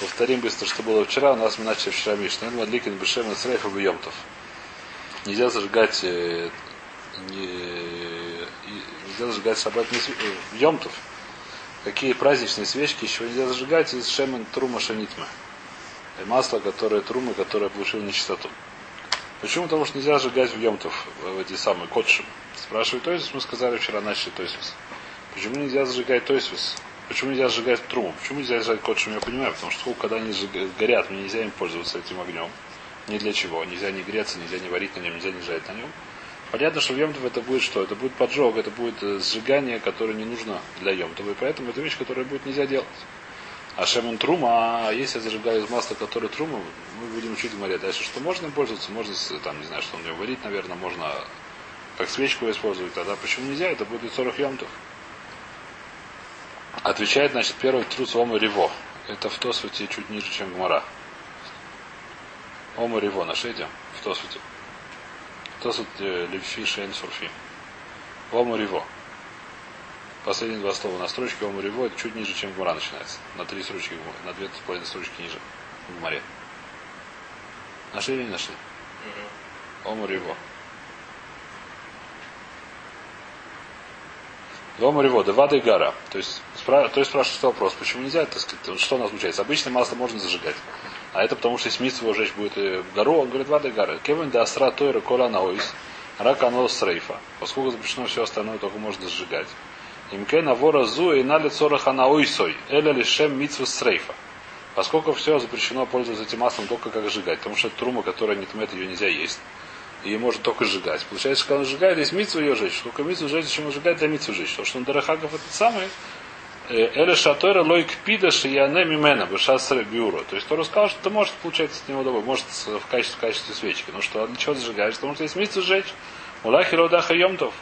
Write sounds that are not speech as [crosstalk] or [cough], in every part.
Повторим быстро, что было вчера. У нас мы начали вчера Мишна. Мадликин Бешем Исраев и Йомтов. Нельзя зажигать э, не, нельзя зажигать шаббат не, э, Йомтов. Какие праздничные свечки еще нельзя зажигать из Шемен Трума Шанитма. Масло, которое трумы, которое получило нечистоту. Почему? Потому что нельзя сжигать в Йомтов, в эти самые котшим. Спрашивает Тойсус, мы сказали вчера, начали Тойсус. Почему нельзя зажигать Тойсус? Почему нельзя сжигать труму? Почему нельзя сжигать котшем? Я понимаю, потому что когда они горят, мне нельзя им пользоваться этим огнем. Ни для чего. Нельзя не греться, нельзя не варить на нем, нельзя не жарить на нем. Понятно, что в Йомтов это будет что? Это будет поджог, это будет э, сжигание, которое не нужно для Йомтова. И поэтому это вещь, которая будет нельзя делать. А шемон трума, а если я зажигаю из масла, которое трума, мы будем учить в море дальше, что можно им пользоваться, можно, там, не знаю, что он его варить, наверное, можно как свечку использовать, тогда почему нельзя? Это будет 40 йомтов. Отвечает, значит, первый трус Ома Риво. Это в Тосфуте чуть ниже, чем Гмара. Ома Риво, нашите? В Тосфуте. Тосфут э, Левфи Шейн Сурфи. Ома Риво. Последние два слова на строчке Ома Риво, это чуть ниже, чем Гмара начинается. На три строчки, на две с половиной строчки ниже. В Гмаре. Нашли или не нашли? Ома Риво. Дома ревода, вода и гора. То есть, то есть спрашивает вопрос, почему нельзя, так сказать, что у нас получается? Обычное масло можно зажигать. А это потому, что если мисс его жечь будет э, гору, он говорит, вода и гора. Кевин да астра тойра кола наоис, рак оно срейфа. Поскольку запрещено все остальное, только можно зажигать. Имке навора зу и на лицо раханаойсой, эля лишем митсву срейфа. Поскольку все запрещено пользоваться этим маслом только как сжигать, потому что это трума, которая не тмет, ее нельзя есть и может только сжигать. Получается, когда он сжигает, есть митцу ее жечь. Только митцу жечь, зачем сжигать, для митцу жечь. Потому что он Дарахагов это самый. Э, Эля шатора лойк пида шияне мимена бешас биуро. То есть кто рассказал, что ты можешь получать с него добро, может в качестве, в качестве свечки. Ну что, для чего зажигаешь? Потому что есть митцу сжечь. Улахи родаха йомтов.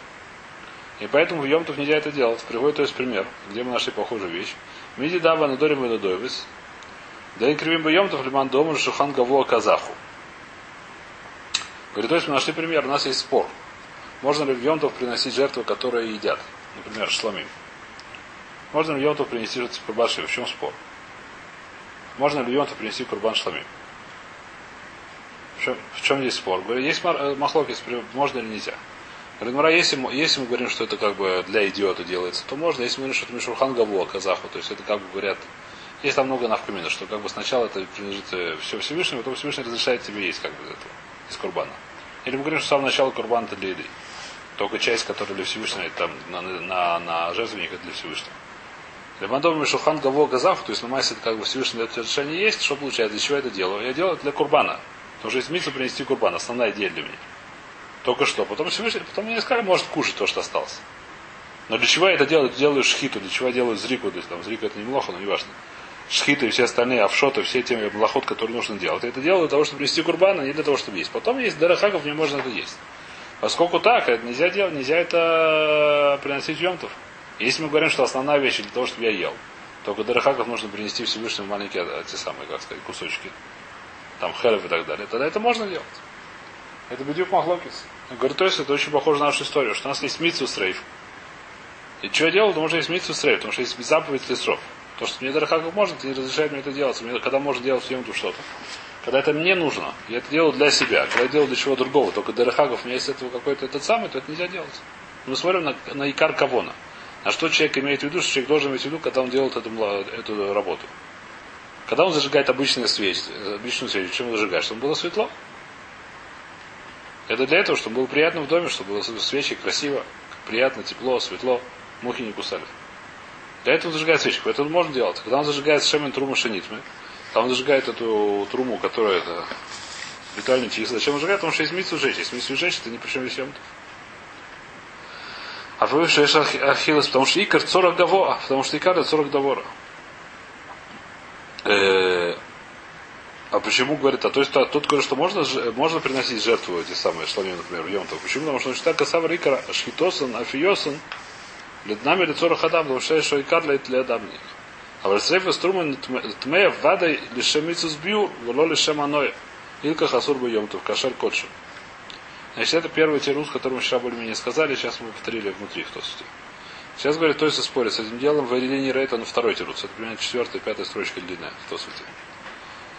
И поэтому в Йомтов нельзя это делать. Приводит то есть пример, где мы нашли похожую вещь. Миди даба на доре мы Да и кривим бы Йомтов лиман дома шухан гаво казаху. Говорит, то есть мы нашли пример, у нас есть спор. Можно ли в Йомтов приносить жертвы, которые едят? Например, шламим. Можно ли Йомтов принести жертву курбан В чем спор? Можно ли Йомтов принести курбан шламим? В чем, в чем здесь спор? Говорит, есть э, махлокис, можно или нельзя? Говорит, если, если мы говорим, что это как бы для идиота делается, то можно. Если мы говорим, что это Мишурхан Гаву, казаху, то есть это как бы говорят, есть там много навкамина, что как бы сначала это принадлежит э, все Всевышнему, потом Всевышний разрешает тебе есть как бы этого, из курбана. Или мы говорим, что с самого начала курбан это для еды. Только часть, которая для Всевышнего, там на, на, на жертвенник это для Всевышнего. Лемандом Мишухан Гаво Газав, то есть на Майсе как бы Всевышний дает разрешение есть, что получается, для чего я это делаю? Я делаю это для курбана. Потому что есть митцу принести курбан, основная идея для меня. Только что. Потом Всевышний, потом мне сказали, может кушать то, что осталось. Но для чего я это делаю? Делаю шхиту, для чего я делаю зрику, то есть там зрика это неплохо, но не важно шхиты и все остальные офшоты, все те блохот, которые нужно делать. Я это делаю для того, чтобы принести курбан, а не для того, чтобы есть. Потом есть дарахагов, мне можно это есть. Поскольку так, это нельзя делать, нельзя это приносить емтов. Если мы говорим, что основная вещь для того, чтобы я ел, только дарахагов нужно принести Всевышнему маленькие эти самые, как сказать, кусочки. Там херов и так далее. Тогда это можно делать. Это бедюк махлокис. Говорит, то есть это очень похоже на нашу историю, что у нас есть митсу срейф. И что я делал? Потому что есть митсу срейф, потому что есть заповедь лесров. То, что мне Дарахаков может, не разрешает мне это делать. Мне, когда можно делать Йомту что-то. Когда это мне нужно, я это делаю для себя. Когда я делаю для чего другого, только Дарахагов, у меня есть этого какой-то этот самый, то это нельзя делать. Мы смотрим на, на Икар Кавона. На что человек имеет в виду, что человек должен иметь в виду, когда он делает эту, эту работу. Когда он зажигает обычную свечь, обычную свечь, чем он зажигает? Чтобы было светло. Это для этого, чтобы было приятно в доме, чтобы было свечи красиво, приятно, тепло, светло, мухи не кусали. Для этого зажигает свечку. Это можно делать. Когда он зажигает шемен труму шенитмы, когда он зажигает эту труму, которая это ритуальный чист, зачем он зажигает? Потому что есть митсу жечь. Есть митсу жечь, это ни при чем весь А вы что ахилос, потому что икар 40 гаво, потому что икар это 40 довора. Э, а почему говорит, а то есть тут говорит, что можно, можно приносить жертву эти самые шламим, например, в Йомтов. Почему? Потому что он считает касава рикара, шхитосан, афиосан, Леднами лицо рахадам, потому что что икар для адамник. А в Ресрейфа струма тмея вадой лишемицу сбью, вело лишем аноя. Илка хасур бы йомтов, кашер. Значит, это первый тирус, который мы вчера более-менее сказали, сейчас мы повторили внутри в тости. Сейчас говорит, есть спорит с этим делом, в линии рейта на второй тирус. Это примерно четвертая, пятая строчка длинная, в то сути.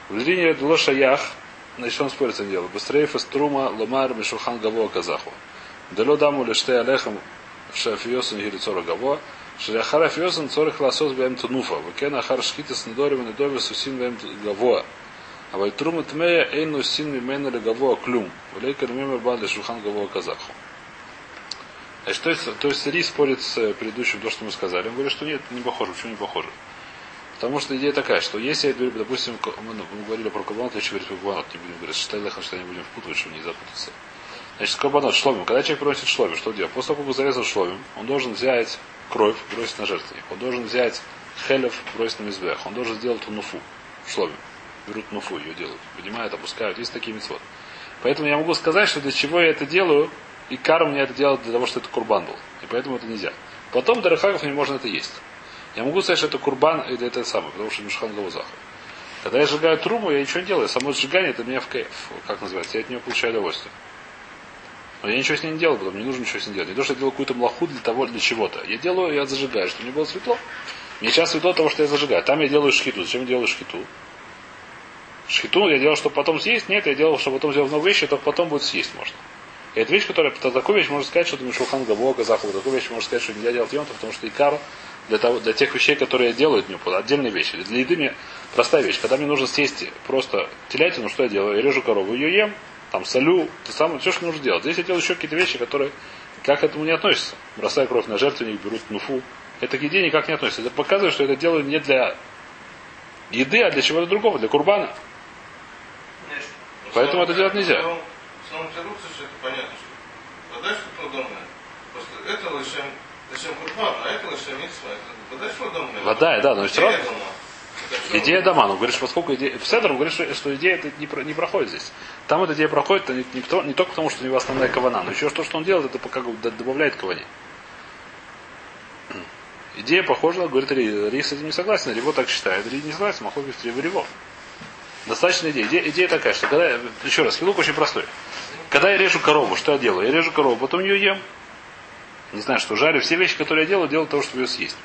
В линии рейта лошаях, значит он спорит с этим делом. Быстрее фаструма ломар мишухан гаво казаху. Дало даму лиште алехам шафиосен гирицора гаво. Шляхар афиосен цорих ласос бэм тунуфа. Вакен ахар шкитас недорим недове сусин бэм гаво. А вайтрума тмея эйну син мимена гаво клюм. Валейка мемер бан лишухан гаво казаху. Значит, то есть, то есть Ри спорит с предыдущим, то, что мы сказали. Он говорит, что нет, не похоже. Почему не похоже? Потому что идея такая, что если, допустим, мы, мы говорили про Кабанот, я еще говорить про Кабанот, не будем говорить, что лехом, что не будем впутывать, чтобы не запутаться. Значит, Кабанот, шломим. Когда человек приносит шломим, что делать? После того, как зарезал шломим, он должен взять кровь, бросить на жертвенник. Он должен взять хелев, бросить на мизбех. Он должен сделать тунуфу, шломим. Берут нуфу, ее делают. Поднимают, опускают. Есть такие мецвод. Поэтому я могу сказать, что для чего я это делаю, и кар меня это делать для того, что это курбан был. И поэтому это нельзя. Потом Дарахагов не можно это есть. Я могу сказать, что это курбан или это самое, потому что Мишхан Гаузаха. Когда я сжигаю труму, я ничего не делаю. Само сжигание это меня в кайф, как называется, я от него получаю удовольствие. Но я ничего с ней не делаю, потому мне нужно ничего с ней делать. Не то, что я делаю какую-то млаху для того, для чего-то. Я делаю, я зажигаю, чтобы мне было светло. Мне сейчас светло того, что я зажигаю. Там я делаю шхиту. Зачем я делаю шхиту? Шхиту я делал, чтобы потом съесть. Нет, я делал, чтобы потом сделать много вещи, только потом будет съесть можно. И это вещь, которая, такую вещь можно сказать, что это Мишухан Габо, Газаху, такую вещь можно сказать, что нельзя делать йонтов, потому что икар для, того, для тех вещей, которые я делаю, это отдельные вещи. Для еды мне простая вещь. Когда мне нужно съесть просто телятину, что я делаю? Я режу корову, ее ем, там солю, то самое, все, что нужно делать. Здесь я делаю еще какие-то вещи, которые как к этому не относятся. Бросаю кровь на жертвенник, берут нуфу. Это к еде никак не относится. Это показывает, что это делаю не для еды, а для чего-то другого, для курбана. Поэтому это делать нельзя самом коррупции это понятно, что подача удобная. Просто это лишем, лишем курбан, а это лишем митсва. Подача удобная. Вода, да, но все равно. [laughs] Идея дома. Ну, говоришь, поскольку идея... В Седр говорит, что, что идея это не, про, не проходит здесь. Там эта идея проходит это не, не, не только потому, что у него основная кавана, но еще то, что он делает, это бы добавляет каване. Идея похожа, говорит Ри. Ри с этим не согласен, Риво так считает. Ри не согласен, Махлокис Риво. Достаточно идея. идея. Идея такая, что когда... Еще раз, хилук очень простой. Когда я режу корову, что я делаю? Я режу корову, потом ее ем. Не знаю, что жарю. Все вещи, которые я делаю, делаю того, чтобы ее съесть.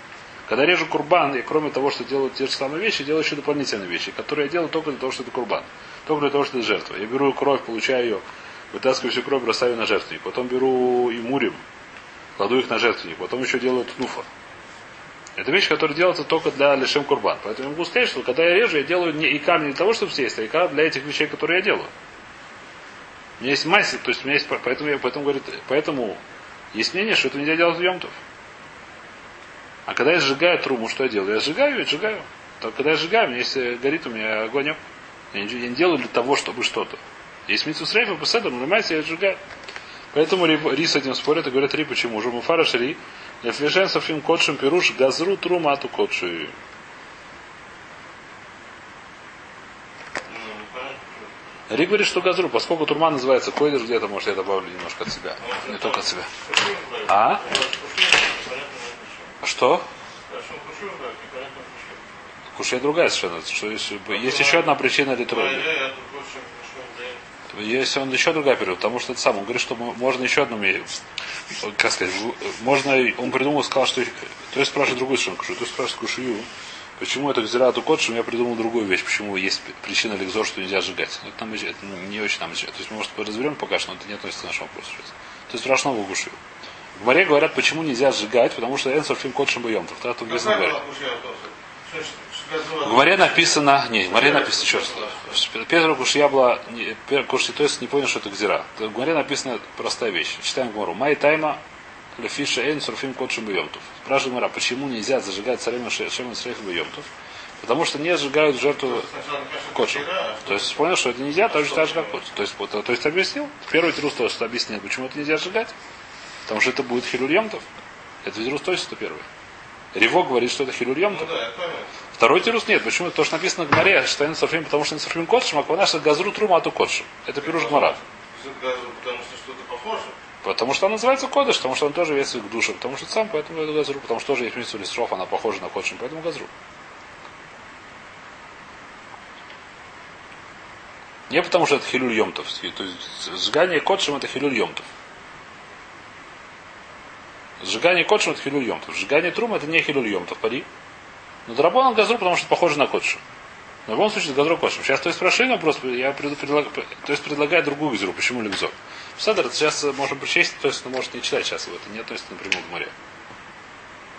Когда режу курбан, я кроме того, что делаю те же самые вещи, делаю еще дополнительные вещи, которые я делаю только для того, что это курбан. Только для того, что это жертва. Я беру кровь, получаю ее, вытаскиваю всю кровь, бросаю на жертвенник. Потом беру и мурим, кладу их на жертвенник. Потом еще делаю тнуфа. Это вещь, которая делается только для лишем курбан. Поэтому я могу сказать, что когда я режу, я делаю не икар не для того, чтобы съесть, а икар для этих вещей, которые я делаю. У меня есть масса, то есть у меня есть, поэтому я поэтому говорит, поэтому есть мнение, что это нельзя делать в Йомтов. А когда я сжигаю труму, что я делаю? Я сжигаю и сжигаю. Только когда я сжигаю, меня если горит, у меня огонь. Я не, я не делаю для того, чтобы что-то. Есть митсу с рейфа, поседом, нажимается, я сжигаю. Поэтому Ри с этим спорят и говорят Ри, почему? Уже Муфара Шри, Лефлешен Софим Котшим Пируш, Газру Трумату Котши. Ри говорит, что газру, поскольку турма называется койдыш, где-то, может, я добавлю немножко от себя. Не только от себя. А? Что? Кушай другая совершенно. Что есть, есть еще одна причина труда. Есть он еще другая период, потому что это сам. Он говорит, что можно еще одну как сказать, можно, он придумал, сказал, что то есть спрашивает другую совершенно кушаю, то есть спрашивает кушаю. Почему это Гзирату Кодшим, я придумал другую вещь. Почему есть причина Ликзор, что нельзя сжигать. Это, нам, это не очень нам То есть, мы, может, разберем пока что, но это не относится к нашему вопросу. То есть, страшного гуши. В море говорят, почему нельзя сжигать, потому что Энсор фильм Кодшим Бойом. Тогда тут говорит. В море написано, не, в море написано, раз. Петр то есть не понял, что это Гзира. В море написана простая вещь. Читаем Гмору. Май тайма Лефиша Эйн Сурфим Кодшим Бьемтов. Спрашивает Мара, почему нельзя зажигать царем Шема Срейфа Бьемтов? Потому что не сжигают жертву Кодшим. То есть понял, что это нельзя, так же так же как Кодшим. То есть, то, то есть объяснил. Первый трус то, что объяснил, почему это нельзя сжигать. Потому что это будет Хилюр Йомтов. Это ведь то есть это первый. Рево говорит, что это Хилюр Йомтов. Ну, да, Второй тирус нет. Почему? То, что написано в Гмаре, что они сорфим, потому что они сорфим Кодшим, а Кванаш Газру Трума Ату Кодшим. Это пируш Гмара. Потому что что-то похоже. Потому что он называется кодыш, потому что он тоже весит к душе, потому что сам, поэтому это газру, потому что тоже есть митсу лисров, она похожа на кодшим, поэтому газру. Не потому что это хилюль йомтов. То есть сжигание кодшим это хилюль йомтов. Сжигание кодшим это хилюль йомтов. Сжигание трума это не хилюль йомтов, пари. Но драбон газру, потому что похоже на кодшу. В любом случае, газру кодшим. Сейчас то есть прошение вопрос, я предлаг, то есть предлагаю другую газру. Почему легзо? Седер, сейчас можем прочесть, то есть, ну, может не читать сейчас его, это не относится напрямую к море.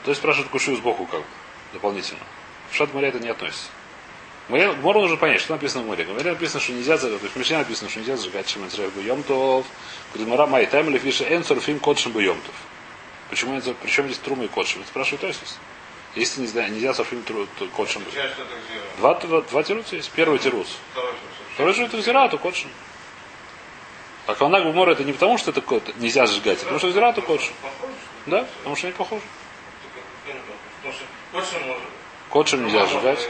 То есть спрашивают кушаю сбоку как бы, дополнительно. В шат море это не относится. Мору нужно понять, что написано в море. Море написано, что нельзя, то есть в написано, что нельзя сжигать чем йомтов. Гудмара май тайм или фиша энсор фим кодшим бы йомтов. Почему это, причем здесь трума и кодшим? Это спрашивают Тойсус. Если не знаю, нельзя сорфим кодшим. Два, два, два тируса есть. Первый тирус. Второй же это взира, то кодшим. А калнак в море это не потому, что это код, нельзя сжигать, а потому что взира, то кодшим. Да, потому что они похожи. Кодшим нельзя сжигать.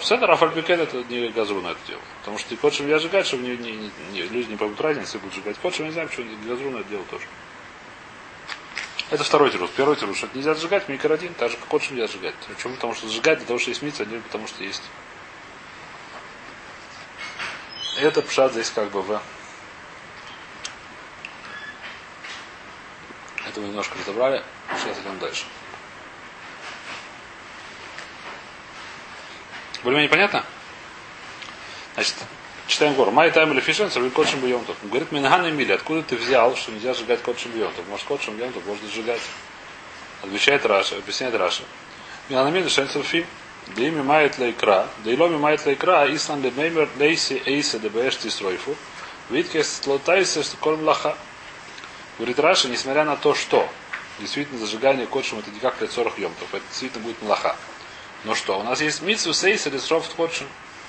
Все это Рафальбикен это не газру на это дело. Потому что кодшим нельзя сжигать, чтобы не, не, не, не, люди не поймут разницы, будут сжигать. Кодшим нельзя, почему газру на это дело тоже. Это второй тирус. Первый тирус, что это нельзя сжигать, микродин, так же как кодшим нельзя сжигать. Почему? Потому что сжигать для того, что есть мица, а не потому что есть. Это пшат здесь как бы в Это мы немножко разобрали. Сейчас идем дальше. Более-менее понятно? Значит, читаем гору. Май тайм или фишен, сорви кодшим бьемтов. Говорит, Минган Эмили, откуда ты взял, что нельзя сжигать кодшим бьемтов? Может, кодшим бьемтов можно сжигать. Отвечает Раша, объясняет Раша. Минган Эмили, шен сурфим. Да ими мает лейкра, да и ломи мает лейкра, ислам де меймер лейси эйсе де бэш тисройфу. Видите, слотайся, что корм лаха. Говорит Раша, несмотря на то, что действительно зажигание кодшим это не как для 40 емтов, это действительно будет млаха. Ну что, у нас есть митсу сейс или сроф ходшин.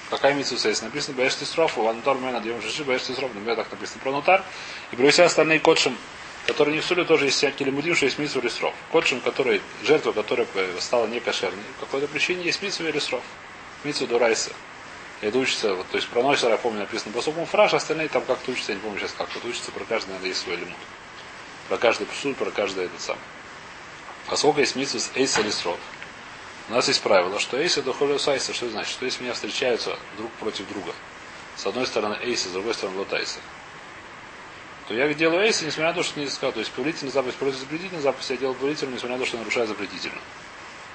Какая митсу сейс? Написано бэш тисроф, у антор мен адьем жиши бэш тисроф, например, так написано про нотар. И про все остальные кодшим, которые не в суле, тоже есть всякие лимудим, что есть митсу или сроф. Кодшим, который, жертва, которая стала не кошерной, по какой-то причине есть митсу или сроф. Митсу дурайса. И это учится, вот, то есть про Нойсера, я помню, написано по сухому фраж, остальные там как-то учатся, я не помню сейчас как. Вот учится про каждый, надо есть свой лимут. Про каждый псуль, про каждый этот сам. А сколько есть митсу с эйс или сроф? У нас есть правило, что эйсы до сайса, что это значит? Что если меня встречаются друг против друга, с одной стороны эйсы, с другой стороны лотайсы, то я делаю эйсы, несмотря на то, что не сказал. То есть повелительный заповедь против запретительной заповедь я делаю повелительную, несмотря на то, что нарушаю запретительно.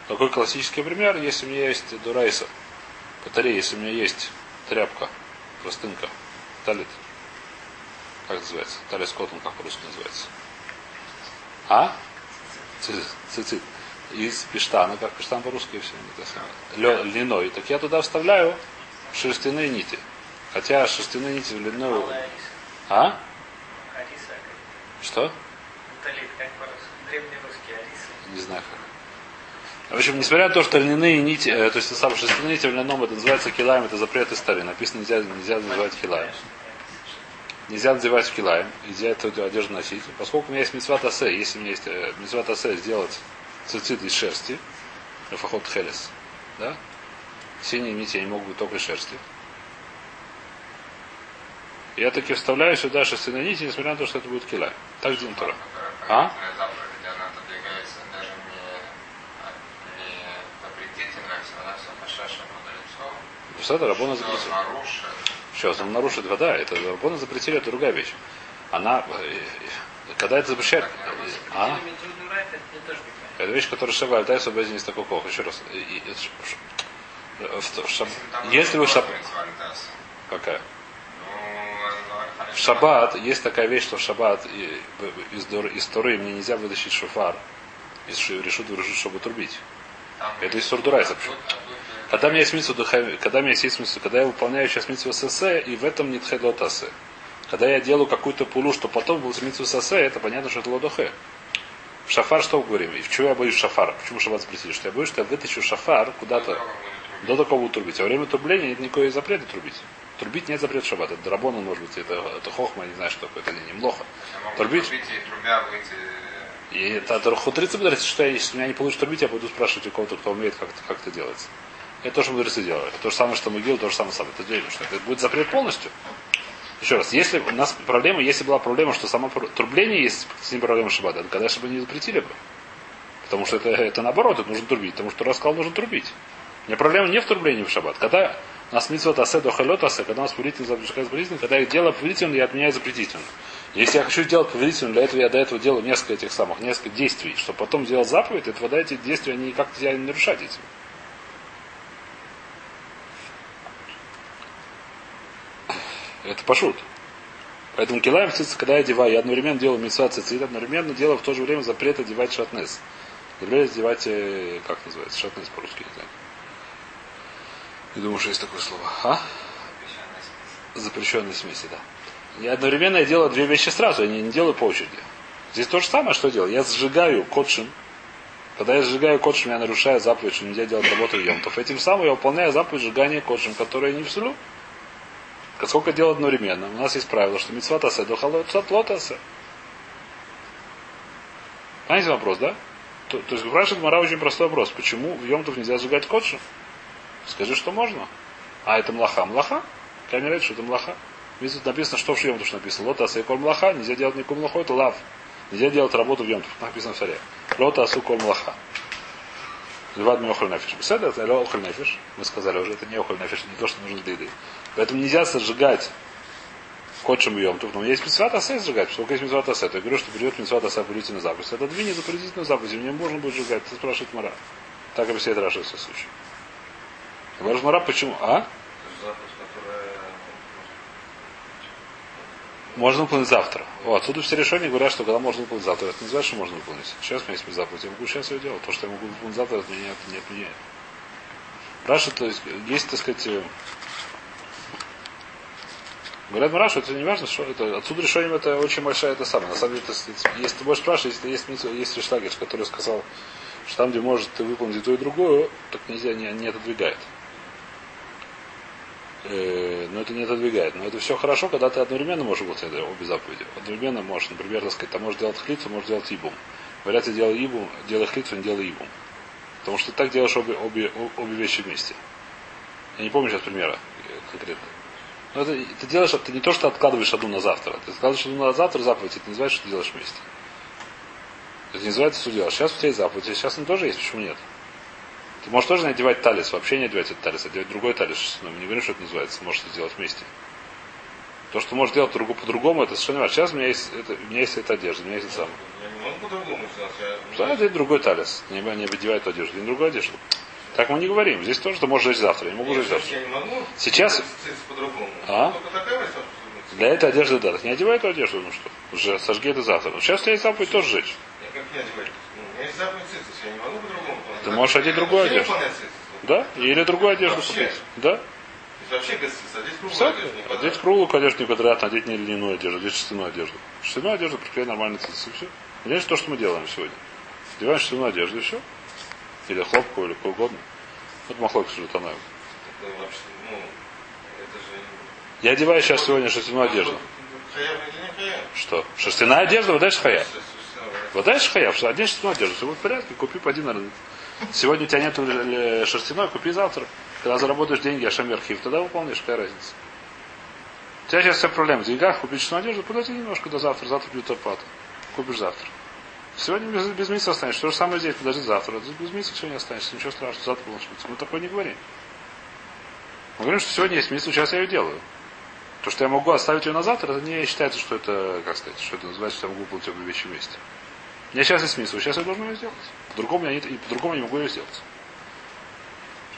Такой классический пример, если у меня есть дурайса, батарея, если у меня есть тряпка, простынка, талит, как называется? Талис коттон, как по-русски называется? А? Цицит из пештана, как пештан по-русски все это льняной, так я туда вставляю шерстяные нити. Хотя шерстяные нити в льняную... А? Что? Не знаю как. В общем, несмотря на то, что льняные нити, э, то есть сам шерстяные нити в льняном, это называется килаем, это запрет истории. Написано, нельзя, нельзя называть килаем. Нельзя надевать килаем, нельзя эту одежду носить. Поскольку у меня есть митцват асе, если у меня есть э, митцват асе сделать цицит из шерсти, фахот хелес, да? Синие нити они могут быть только из шерсти. Я таки вставляю сюда шерстяные нити, несмотря на то, что это будет киля. Так Дин Тора. А? Это Рабона запретил. Сейчас, он нарушит вода, это Рабона запретили, это другая вещь. Она, когда это запрещает, а? Это вещь, которая Шева Альтай освободен из такого кох. Еще раз. Если вы шаб... Какая? В шаббат есть такая вещь, что в шаббат из, из Торы мне нельзя вытащить шофар. Из решут решут, чтобы трубить. Это из Сурдурайса. Когда у меня есть митсу, когда у меня есть митсу, когда я выполняю сейчас митсу СС, и в этом нет хедлотасы. Когда я делаю какую-то пулу, что потом будет митсу СС, это понятно, что это лодохе. Шафар что говорим? И в чего я боюсь шафара? Почему шаббат запретили? Что я боюсь, что я вытащу шафар куда-то до такого трубить. А во время трубления нет никакой запрета трубить. Трубить нет запрета шаббат. Это драбона, может быть, это, это хохма, не знаю, что такое, это не немлохо. Трубить. И это хутрица мудрецы, что я, если меня не получится трубить, я буду спрашивать у кого-то, кто умеет, как, как это делается. Это то, что мудрецы делают. Это то же самое, что могил, то же самое самое. Это, что это будет запрет полностью. Еще раз, если у нас проблема, если была проблема, что само трубление есть с ним проблема шаббата, то конечно бы не запретили бы. Потому что это, это наоборот, это нужно трубить. Потому что рассказал, нужно трубить. У меня проблема не в трублении в шаббат. Когда у нас митцвот асе до халет асе, когда у нас повелительный запрещает запретительный, когда я делаю повелительный, я отменяю запретительный. Если я хочу сделать повелительным, для этого я до этого делаю несколько этих самых, несколько действий, чтобы потом сделать заповедь, это вода эти действия, они как-то я не нарушать этим. Это пошут. Поэтому килаем цицит, когда я одеваю, я одновременно делаю митцва цицит, одновременно делаю в то же время запрет одевать шатнес. Запрет одевать, э, как называется, шатнес по-русски, не знаю. Я думаю, что есть такое слово. А? Запрещенные смеси, да. Я одновременно я делаю две вещи сразу, я не, не делаю по очереди. Здесь то же самое, что делаю. Я сжигаю котшим. Когда я сжигаю котшим, я нарушаю заповедь, что нельзя делать работу емтов. Этим самым я выполняю заповедь сжигания котшим, которая не в. Сколько дел одновременно? У нас есть правило, что митцват асе до халот лотасе. Понимаете вопрос, да? То, то есть спрашивает Мара очень простой вопрос. Почему в Йомтов нельзя сжигать котшим? Скажи, что можно. А это млаха. Млаха? Камера что это млаха. Здесь тут написано, что в Йомтов написано. Лота асей коль млаха. Нельзя делать никакую млаху. Это лав. Нельзя делать работу в Йомтов. Написано в царе. Лота асу коль млаха. Львад ми охоль нафиш. Беседа, это охоль нафиш. Мы сказали уже, это не охоль нафиш, не то, что нужно для еды. Поэтому нельзя сжигать Котшем бьем. Но есть митцват асе сжигать. Сколько есть митцват асе? То я говорю, что придет митцват асе на заповедь. Это две незапретительные заповеди. Мне можно будет сжигать. Ты спрашивает Мара. Так объясняет Раша все случай. Говорит Мара, почему? А? Можно выполнить завтра. О, отсюда все решения говорят, что когда можно выполнить завтра. Это не значит, что можно выполнить. Сейчас у меня есть заповедь. Я могу сейчас ее делать. То, что я могу выполнить завтра, это меня не отменяет. Раша, то есть, есть, так сказать, Говорят Мараш, это не важно, что это. Отсюда решением это очень большая это самое. На самом деле, это, если ты можешь спрашивать, если есть, есть Риштагер, который сказал, что там, где может ты выполнить то и другое, так нельзя, не, не отодвигает. Э, но это не отодвигает. Но это все хорошо, когда ты одновременно можешь выполнить обе заповеди. Одновременно можешь, например, так сказать, ты можешь делать хлицу, можешь делать ибум. Говорят, ты делай ибум, делай хлицу, не делай ибум. Потому что ты так делаешь обе, обе, обе вещи вместе. Я не помню сейчас примера конкретно. Но это, ты делаешь, это не то, что откладываешь одну на завтра. Ты откладываешь одну на завтра заповедь, это не называется, что ты делаешь вместе. Это не называется, что делаешь. Сейчас у тебя есть заповедь, а сейчас он тоже есть, почему нет? Ты можешь тоже надевать талис, вообще не одевать этот талис, а одевать другой талис. Но мы не говорим, что это называется, можешь это сделать вместе. То, что можешь делать по-другому, это совершенно важно. Сейчас у меня есть, это, у меня есть эта одежда, у меня есть это самое. Я не могу по-другому сделать. Да, это другой талис. Не, не одевай эту одежду, не другую одежду. Так мы не говорим. Здесь тоже ты можешь жить завтра. Я не могу жить завтра. Я не могу Сейчас. А? Для этой одежды да. Так не одевай эту одежду, ну что. Уже сожги это завтра. Сейчас у тебя есть заповедь тоже жечь. Я как не одевать? Ну, у меня есть заповедь цицис, я не могу по-другому. Ты можешь одеть другую одежду. Да? Или другую одежду купить. Да? Вообще без одеть круглую одежду не Одеть круглую одежду неподратно, одеть не льняную одежду, одеть шерстяную одежду. Шерстяную одежду приклеить нормальный цицис, и все. Оденешь то, что мы делаем сегодня. Одеваешь шерстяную одежду, и все. Или хлопку, или какую угодно. Вот махлок Шутанаев. Ну, это же... Я одеваю сейчас сегодня шерстяную одежду. Что? Шерстяная одежда, вот дальше хаяв. Вот дальше хаяв, что одень шерстяную одежду, все будет в порядке, купи поди на рынок. Сегодня у тебя нет шерстяной, купи завтра. Когда заработаешь деньги, Ашем Архив, тогда выполнишь, какая разница. У тебя сейчас вся проблема в деньгах, купить шерстяную одежду, подожди немножко до завтра, завтра будет оплата. Купишь завтра. Сегодня без, без месяца останешься. То же самое здесь, подожди завтра. Без месяца сегодня останешься. Ничего страшного, завтра получится. Мы такое не говорим. Мы говорим, что сегодня есть месяц, сейчас я ее делаю. То, что я могу оставить ее на завтра, это не считается, что это, как сказать, что это называется, что я могу выполнить обе вещи вместе. У меня сейчас есть смысл, сейчас я должен ее сделать. По-другому я не, и по-другому я не могу ее сделать.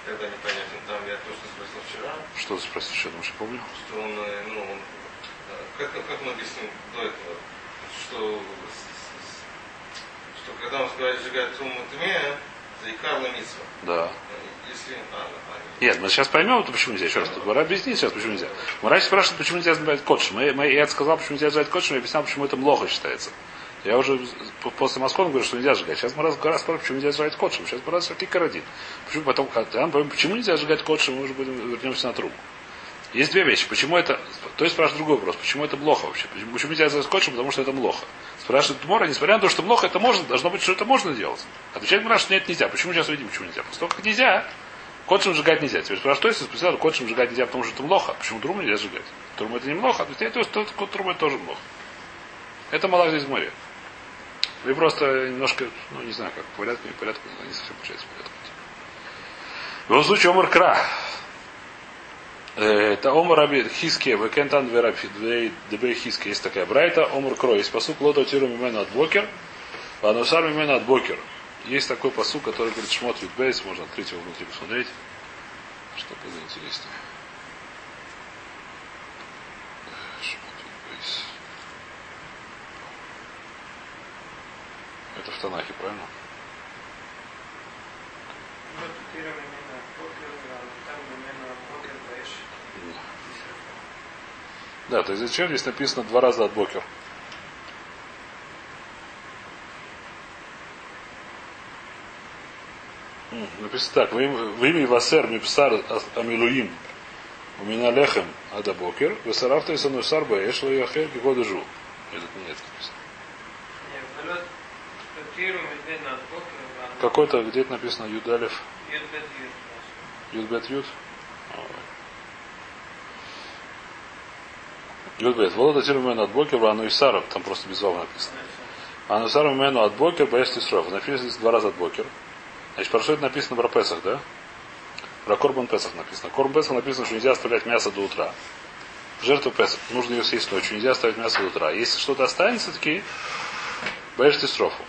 Когда непонятно, там я то, что спросил вчера, Что ты спросил еще, думаешь, я помню? что он, э, ну, он, э, как, как мы объясним до этого, что, что когда он сказал сжигать труму тме, заикарла митсва. Да. Если, а, а, Нет, мы сейчас поймем, это почему нельзя. Еще раз, Мара объяснит сейчас, почему нельзя. Мара спрашивает, почему нельзя называть котшем. Мы, мы, я сказал, почему нельзя называть котшем, я объяснял, почему это плохо считается. Я уже после Москвы говорю, что нельзя сжигать. Сейчас мы раз спрашивает, почему нельзя сжигать котшем. Сейчас мы раз карадин. Почему потом, когда мы почему нельзя сжигать котшем, мы уже будем вернемся на трубу. Есть две вещи. Почему это... То есть спрашивает другой вопрос. Почему это плохо вообще? Почему, почему нельзя сжигать котшем? Потому что это плохо. Спрашивает Мора, несмотря на то, что плохо, это можно, должно быть, что это можно делать. Отвечает Мора, что нет, нельзя. Почему сейчас увидим, почему нельзя? Как нельзя, котшем сжигать нельзя. Теперь спрашивает, что если специально котшем сжигать нельзя, потому что это плохо? Почему труму нельзя сжигать? Труму это не плохо. Отвечает, то, что труму это тоже плохо. Это мало здесь в море. Вы просто немножко, ну не знаю, как порядку, не порядку, не совсем получается порядку. В любом случае, Омар Кра. Э, Это Омар Раби Хиске, Векентан Дебей Хиске. Есть такая брайта. Омар Кро. Есть посук Лода Тиру Мимена от Бокер. Ванусар Мимена от Бокер. Есть такой посук, который говорит Шмот Бейс. Можно открыть его внутри посмотреть. Что поинтереснее. Это в Танахе, правильно? Да, то есть зачем здесь написано два раза от Бокер? Написано так. В имя Васер Мипсар Амилуим у меня лехем ада бокер, весарафта и санусар баэш лаяхер года жу. Этот нет написано. Какой-то, где это написано, Юдалев? Юдбет Юд? Юдбет. Волода Тирмену от Бокер, Ану Исаров, там просто без вава написано. Ану Исаров Мену от Бокер, Баэш Тисров. Написано здесь два раза от Бокер. Значит, про что это написано про Песах, да? Про Корбан Песах написано. Корбан Песах написано, что нельзя оставлять мясо до утра. Жертву Песах. Нужно ее съесть ночью. Нельзя оставить мясо до утра. Если что-то останется, таки, Баэш Тисрофу.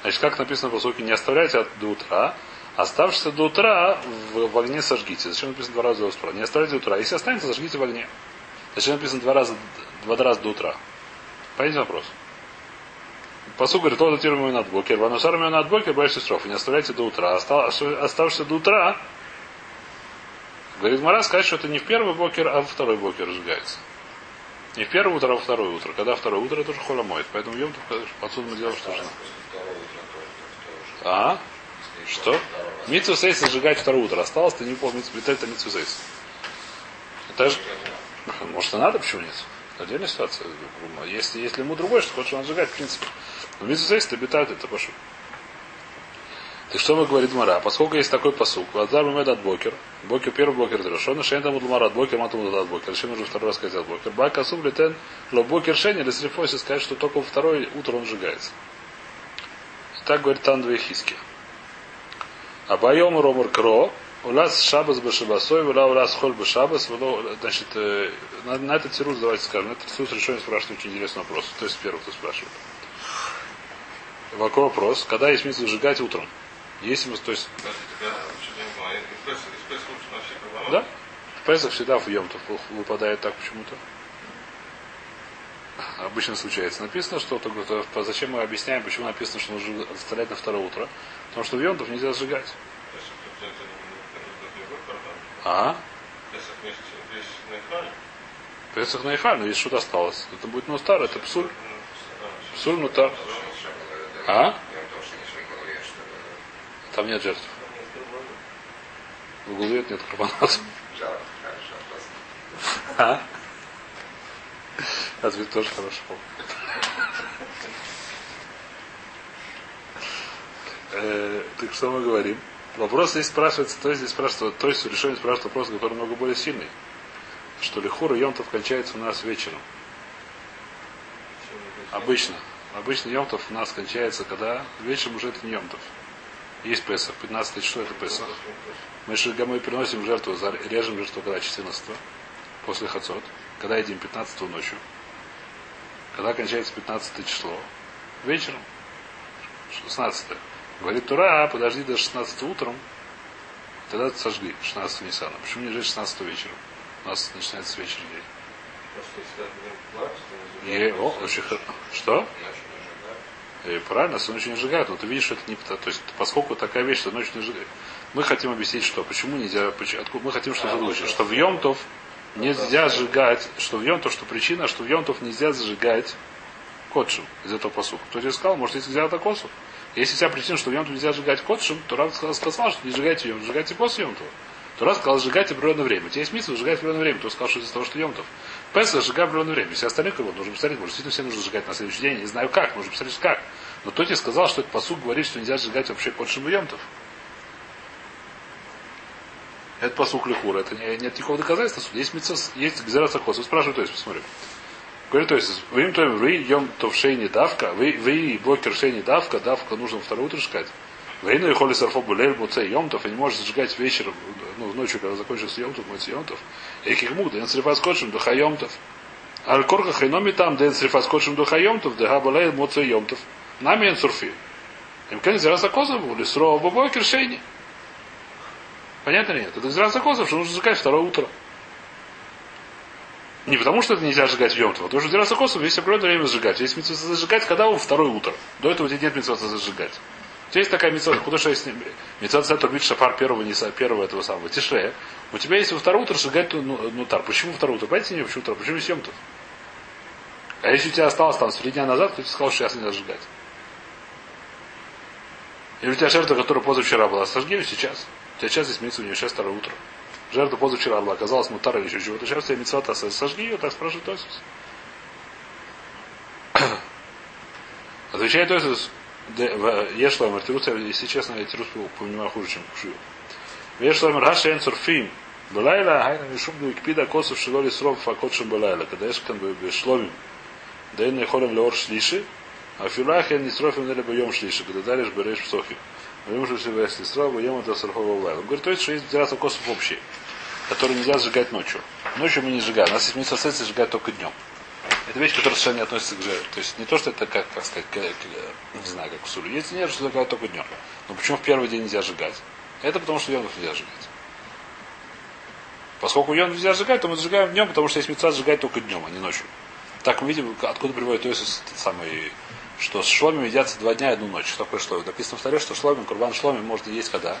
Значит, как написано в посылке, не оставляйте до утра, оставшись до утра в, в огне сожгите. Зачем написано два раза до утра? Не оставляйте до утра. Если останется, зажгите в огне. Зачем написано два раза, два раза до утра? Понятен вопрос? Посуд говорит, то датируем над бокер, ванусар над бокер, больше стров. Не оставляйте до утра. Оставшись до утра, говорит Мара, сказать, что это не в первый бокер, а во второй бокер разжигается. Не в первое утро, а во второе утро. Когда второе утро, это уже хола моет. Поэтому ем отсюда мы делаем, что же. А? Что? Митсу сейс зажигать второе утро. Осталось, ты не это митсу сейс. Это же... Может, и надо, почему нет? Отдельная ситуация. Если, если ему другой, что хочет он сжигать, в принципе. Но митсу сейс обитают, это пошу. Так что мы говорит Мара? Поскольку есть такой посук, Вазар Мемед от Бокер, Бокер первый Бокер Дрошон, Шейн там Мар от Бокер, Матум от Бокер. Зачем нужно второй раз сказать от Бокер? Бака Суб Летен, Ло Бокер Шейн или Срифоси сказать, что только во второй утро он сжигается. Так говорит Тандве Хиски. Абайом Ромар Кро, у нас шабас башабасой, вела у нас холь башабас, значит, э, на, на этот тирус давайте скажем, на этот тирус решение спрашивает очень интересный вопрос. То есть первый, кто спрашивает. Какой вопрос? Когда есть смысл сжигать утром? Если мы, то есть... Да? В Песах всегда в Йом выпадает так почему-то. Обычно случается. Написано, что то, зачем мы объясняем, почему написано, что нужно оставлять на второе утро. Потому что в Йомтов нельзя сжигать. А? Песах на Ифаль, но если что-то осталось, это будет ну старое, это псуль. Псуль нутар. А? Там нет жертв. В голове нет карбонатов. А? Ответ тоже хорошо. э, так что мы говорим? Вопрос здесь спрашивается, то есть здесь спрашивает, то есть решение спрашивает вопрос, который много более сильный. Что ли хура Йомтов кончается у нас вечером. Обычно. Обычно Йомтов у нас кончается, когда вечером уже это не Йомтов. Есть Песах, 15 число это Песах. Мы, мы приносим жертву, режем жертву когда 14 после Хацот. Когда едим 15 ночью. Когда кончается 15 число. Вечером. 16 Говорит Тура, подожди до 16 утром. Тогда сожгли 16 Ниссана. Почему не жечь 16 вечером? У нас начинается вечер день. И, о, очень Что? И правильно, всю ночь не сжигают, но ты видишь, что это не то есть, поскольку такая вещь, что ночью не сжигают. Мы хотим объяснить, что, почему нельзя, почему, откуда, мы хотим что-то выучить, что в Йомтов нельзя сжигать, что в Йомтов, что причина, что в Йомтов нельзя зажигать котшем из этого посуха. Кто тебе сказал, может, если нельзя это косу? Если вся причина, что в Йомтов нельзя сжигать котшем, то Рав сказал, что не сжигайте Йом, сжигайте после. То раз сказал, сжигайте в определенное время. У тебя есть смысл сжигать в определенное время. То сказал, что из-за того, что Йомтов. Песах сжигай в определенное время. Все остальные кого нужно посмотреть, может, действительно все нужно сжигать на следующий день. Не знаю как, нужно посмотреть как. Но тот тебе сказал, что этот посуд говорит, что нельзя сжигать вообще котшем Йомтов. Это посук лихура, это не, нет никакого доказательства. Есть митцос, есть гзераса кос. Вы спрашиваете, то есть, посмотрим. Говорит, то есть, им то вы йом то в шейне давка, вы, вы блокер шейне давка, давка нужно второе утро сказать. Войну и холи сарфо булель муце йомтов, и не может зажигать вечером, ну, ночью, когда закончился йомтов, муце йомтов. И кихмук, да срифа скотчем духа йомтов. Аль корка хайноми там, да срифа скотчем духа йомтов, да булель муце йомтов. Нами ен сурфи. Им кен зира закозов, или срова бобой киршейни. Понятно ли нет? Это зира закозов, что нужно зажигать второе утро. Не потому, что это нельзя сжигать в Йомтов, а потому что Дира Сакосов есть определенное время сжигать. Есть митцва зажигать, когда он второе утро. До этого у тебя нет митцва зажигать. У тебя есть такая митцва, куда что есть митцва центр бит шафар первого, не первого этого самого, тише. У тебя есть во второе утро сжигать ну, нутар. Почему второе утро? Понимаете, не почему утро? Почему есть Йомтов? А если у тебя осталось там три дня назад, то ты сказал, что сейчас нельзя сжигать. Или у тебя жертва, которая позавчера была, сожги ее сейчас. У тебя сейчас здесь митцва, у нее второе утро. Жертва позавчера была, оказалась мутар или еще чего-то. Сейчас тебе митцвата сожги ее, так спрашивает Тосис. [coughs] Отвечает Тосис, Ешломер, Тирус, если честно, я Тирус понимаю хуже, чем Кушию. Ешломер, Раша Эн Цурфим, Балайла, Хайна Мишум, Дуикпида, Косов, Шилоли, Сров, Факотшим Балайла, когда Эшкан Бешломим, и Холем Леор Шлиши, а Филах Эн Нисрофим Неле Байом Шлиши, когда Дариш Береш Псохим. Вы что себе если срава, ем это сархова Он говорит, то есть, что есть дираса косов общий, который нельзя сжигать ночью. Ночью мы не сжигаем. У нас есть митсва сжигать только днем. Это вещь, которая совершенно не относится к жертве. То есть не то, что это как, как сказать, к, к, не знаю, как к сулю. Есть нет, что сжигать только днем. Но почему в первый день нельзя сжигать? Это потому, что йонов нельзя сжигать. Поскольку йонов нельзя сжигать, то мы сжигаем днем, потому что есть мецва сжигать только днем, а не ночью. Так мы видим, откуда приводит то есть самый что с шломим едятся два дня и одну ночь. Что такое шломим? Написано в Таре, что шломим, курбан шломим можно есть когда?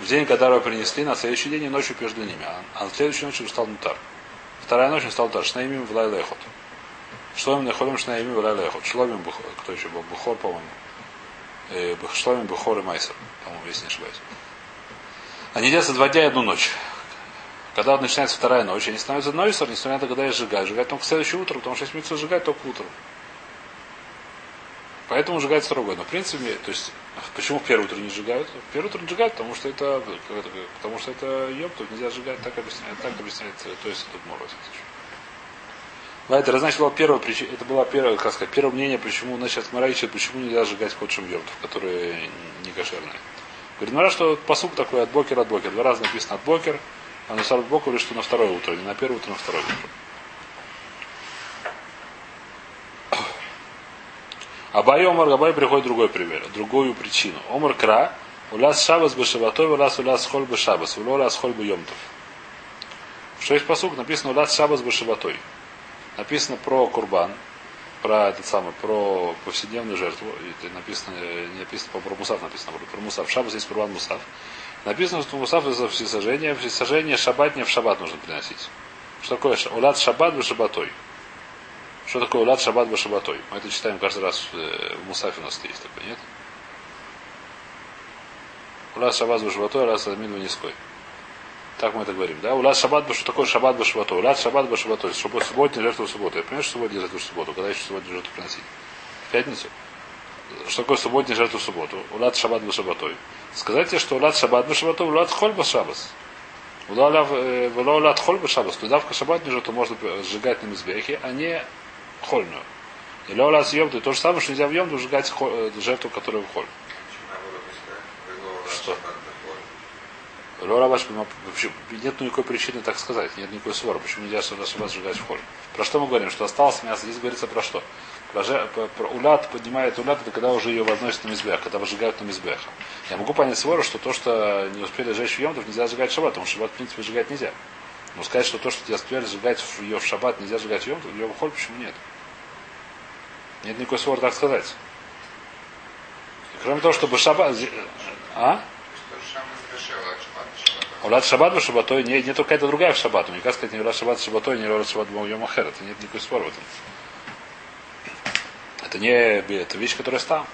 В день, когда его принесли, на следующий день и ночью между ними. А, а на следующей ночью стал мутар. Вторая ночь стал мутар. Шнаимим в лайлехот. Шломим находим шнаимим в лайлехот. Шломим, кто еще был? Бухор, по-моему. Э, шломим, Бухор и Майсер. По-моему, если не ошибаюсь. Они едятся два дня и одну ночь. Когда начинается вторая ночь, они становятся нойсер, несмотря на то, когда я сжигаю. Сжигать только в следующее утро, потому что если митцва сжигать только утром. Поэтому сжигать строго. Но в принципе, то есть, почему в первое утро не сжигают? В первое утро не сжигают, потому что это, потому что это ем, тут нельзя сжигать, так объясняет, так объясняет, то есть тут мороз. Это значит, была первая причина, это была первая, как сказать, первое мнение, почему, значит, Мара ищет, почему нельзя сжигать ходшим йомтов, которые не кошерные. Говорит, Мара, что посук такой от бокера от бокера. Два раза написано от бокер, а на сарб бокер, что на второе утро, не на первое утро, на второе утро. Абай Омар Габай приходит другой пример, другую причину. Омар Кра, Уляс Шабас Бешабатой, Уляс Уляс Холь Бешабас, Уляс Холь Йомтов. Что есть посук, написано Уляс Шабас Бешабатой. Написано про Курбан, про этот самый, про повседневную жертву. Это написано, не написано про Мусав, написано про Мусав. Шабас есть Курбан Мусав. Написано, что Мусав это всесожжение, всесожжение шаббат не в шаббат нужно приносить. Что такое Улад Шаббат Бешабатой? Что такое улад шаббат башабатой? Мы это читаем каждый раз э, в Мусафе у нас есть такое, нет? Улад шаббат башабатой, улад самин низкой. Так мы это говорим, да? Улад шаббат, что такое шаббат башабатой? Улад шаббат башабатой. Субботняя жертва в субботу. Я понимаю, что субботняя жертва в субботу. Когда еще субботнюю жертву приносить? В пятницу? Что такое субботняя жертва субботу? Улад шаббат башабатой. Сказайте, что улад шаббат башабатой, улад холь башабас. Улад холь башабас. Туда в шаббатную жертву можно сжигать на мизбехе, а не хольную. И леола с йомту, то же самое, что нельзя в йомту сжигать э, жертву, которая в холь. Что? Лора ваш нет никакой причины так сказать, нет никакой ссоры, почему нельзя что шаббат сжигать в холь. Про что мы говорим? Что осталось мясо, здесь говорится про что? Про, про, про улят поднимает улят, это когда уже ее возносят на мизбех, когда выжигают на мизбех. Я могу понять свору, что то, что не успели сжечь в йомтов, нельзя сжигать шаббат, потому что шаббат, в принципе, сжигать нельзя. Но сказать, что то, что тебя успели сжигать ее в шаббат, нельзя сжигать в йомтов, ее в холь, почему нет? Нет никакой ссоры так сказать. Кроме того, чтобы шаббат... А? Улад шаббат шаббатой, не, не только какая-то другая в шаббат. Мне кажется, сказать, не улад шаббат шаббатой, не улад шаббат йом ахер. Это нет никакой спора в этом. Это не это вещь, которая стала.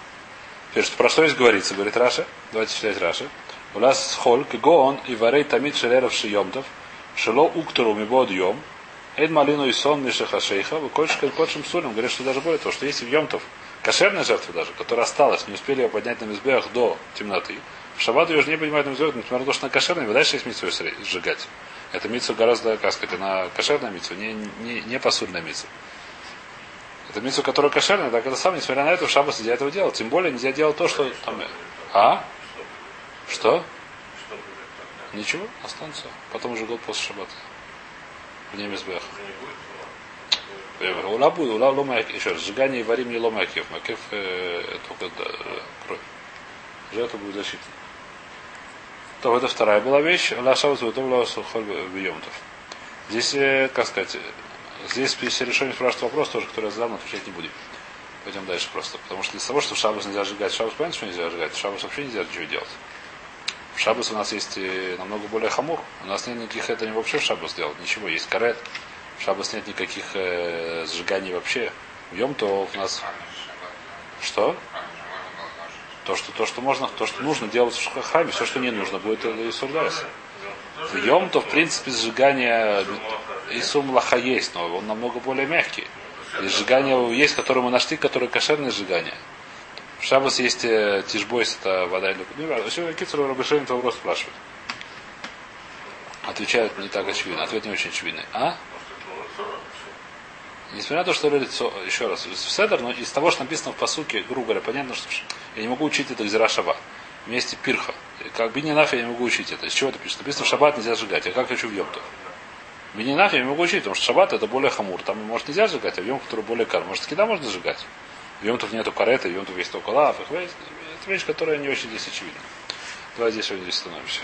Теперь, что, про что здесь говорится? Говорит Раша. Давайте читать Раша. У нас холь, кгон и варей тамид шелеров шиемтов, шело уктору мибод йом, Эд малину и сон мишаха шейха, вы кольшка кольшим сулем. Говорят, что даже более того, что есть в Йомтов кошерная жертва даже, которая осталась, не успели ее поднять на мизбех до темноты. В шаббат ее же не поднимают на мизбех, несмотря на то, что она кошерная, вы дальше есть митцва сжигать. Это митцва гораздо, как сказать, она кошерная митцва, не, не, не посульная митцва. Это митцва, которая кошерная, так это сам, несмотря на это, в шаббат нельзя этого делать. Тем более нельзя делать то, что там... А? Что? Ничего, останется. Потом уже год после шаббата. В Немезбех. Уже не будет? Ула будет, ула лома еще раз, сжигание варим не лома акев. Макев э, только э, кровь. Жертва будет защита. То это вторая была вещь. Лашава зутовла сухоль бьемтов. Здесь, э, как сказать, э, здесь если решение спрашивает вопрос тоже, который я задал, но отвечать не будем. Пойдем дальше просто. Потому что из того, что в шабус нельзя сжигать, шабус понятно, что нельзя сжигать, шабус вообще нельзя ничего делать. Шабус у нас есть э, намного более хамур. У нас нет никаких это не вообще в шабус делать. Ничего. Есть карет. В шабус нет никаких э, сжиганий вообще. В Йом то у нас... Что? То, что, то, что можно, то, что нужно делать в шахаме, все, что не нужно, будет и сурдайс. В Йом то, в принципе, сжигание Исум лаха есть, но он намного более мягкий. И сжигание есть, которое мы нашли, которое кошерное сжигание. В Шабас есть э, тишбойс, это вода или... Все, Кицеру Рабишевин этот вопрос спрашивает. Отвечают не так очевидно. Ответ не очень очевидный. А? Несмотря на то, что лицо, еще раз, в Седер, но из того, что написано в посуке, грубо говоря, понятно, что я не могу учить это Гзира Шаба. Вместе пирха. Как бининах я не могу учить это. Из чего это пишет? Написано, в шаббат нельзя сжигать. Я как хочу в Йомту? Бининах я не могу учить, потому что шаббат это более хамур. Там, может, нельзя сжигать, а в Йом, который более кар. Может, кида можно сжигать. В Йомтов нету карета, в Йомтов есть только лав. Это вещь, которая не очень здесь очевидна. Давай здесь сегодня здесь становимся.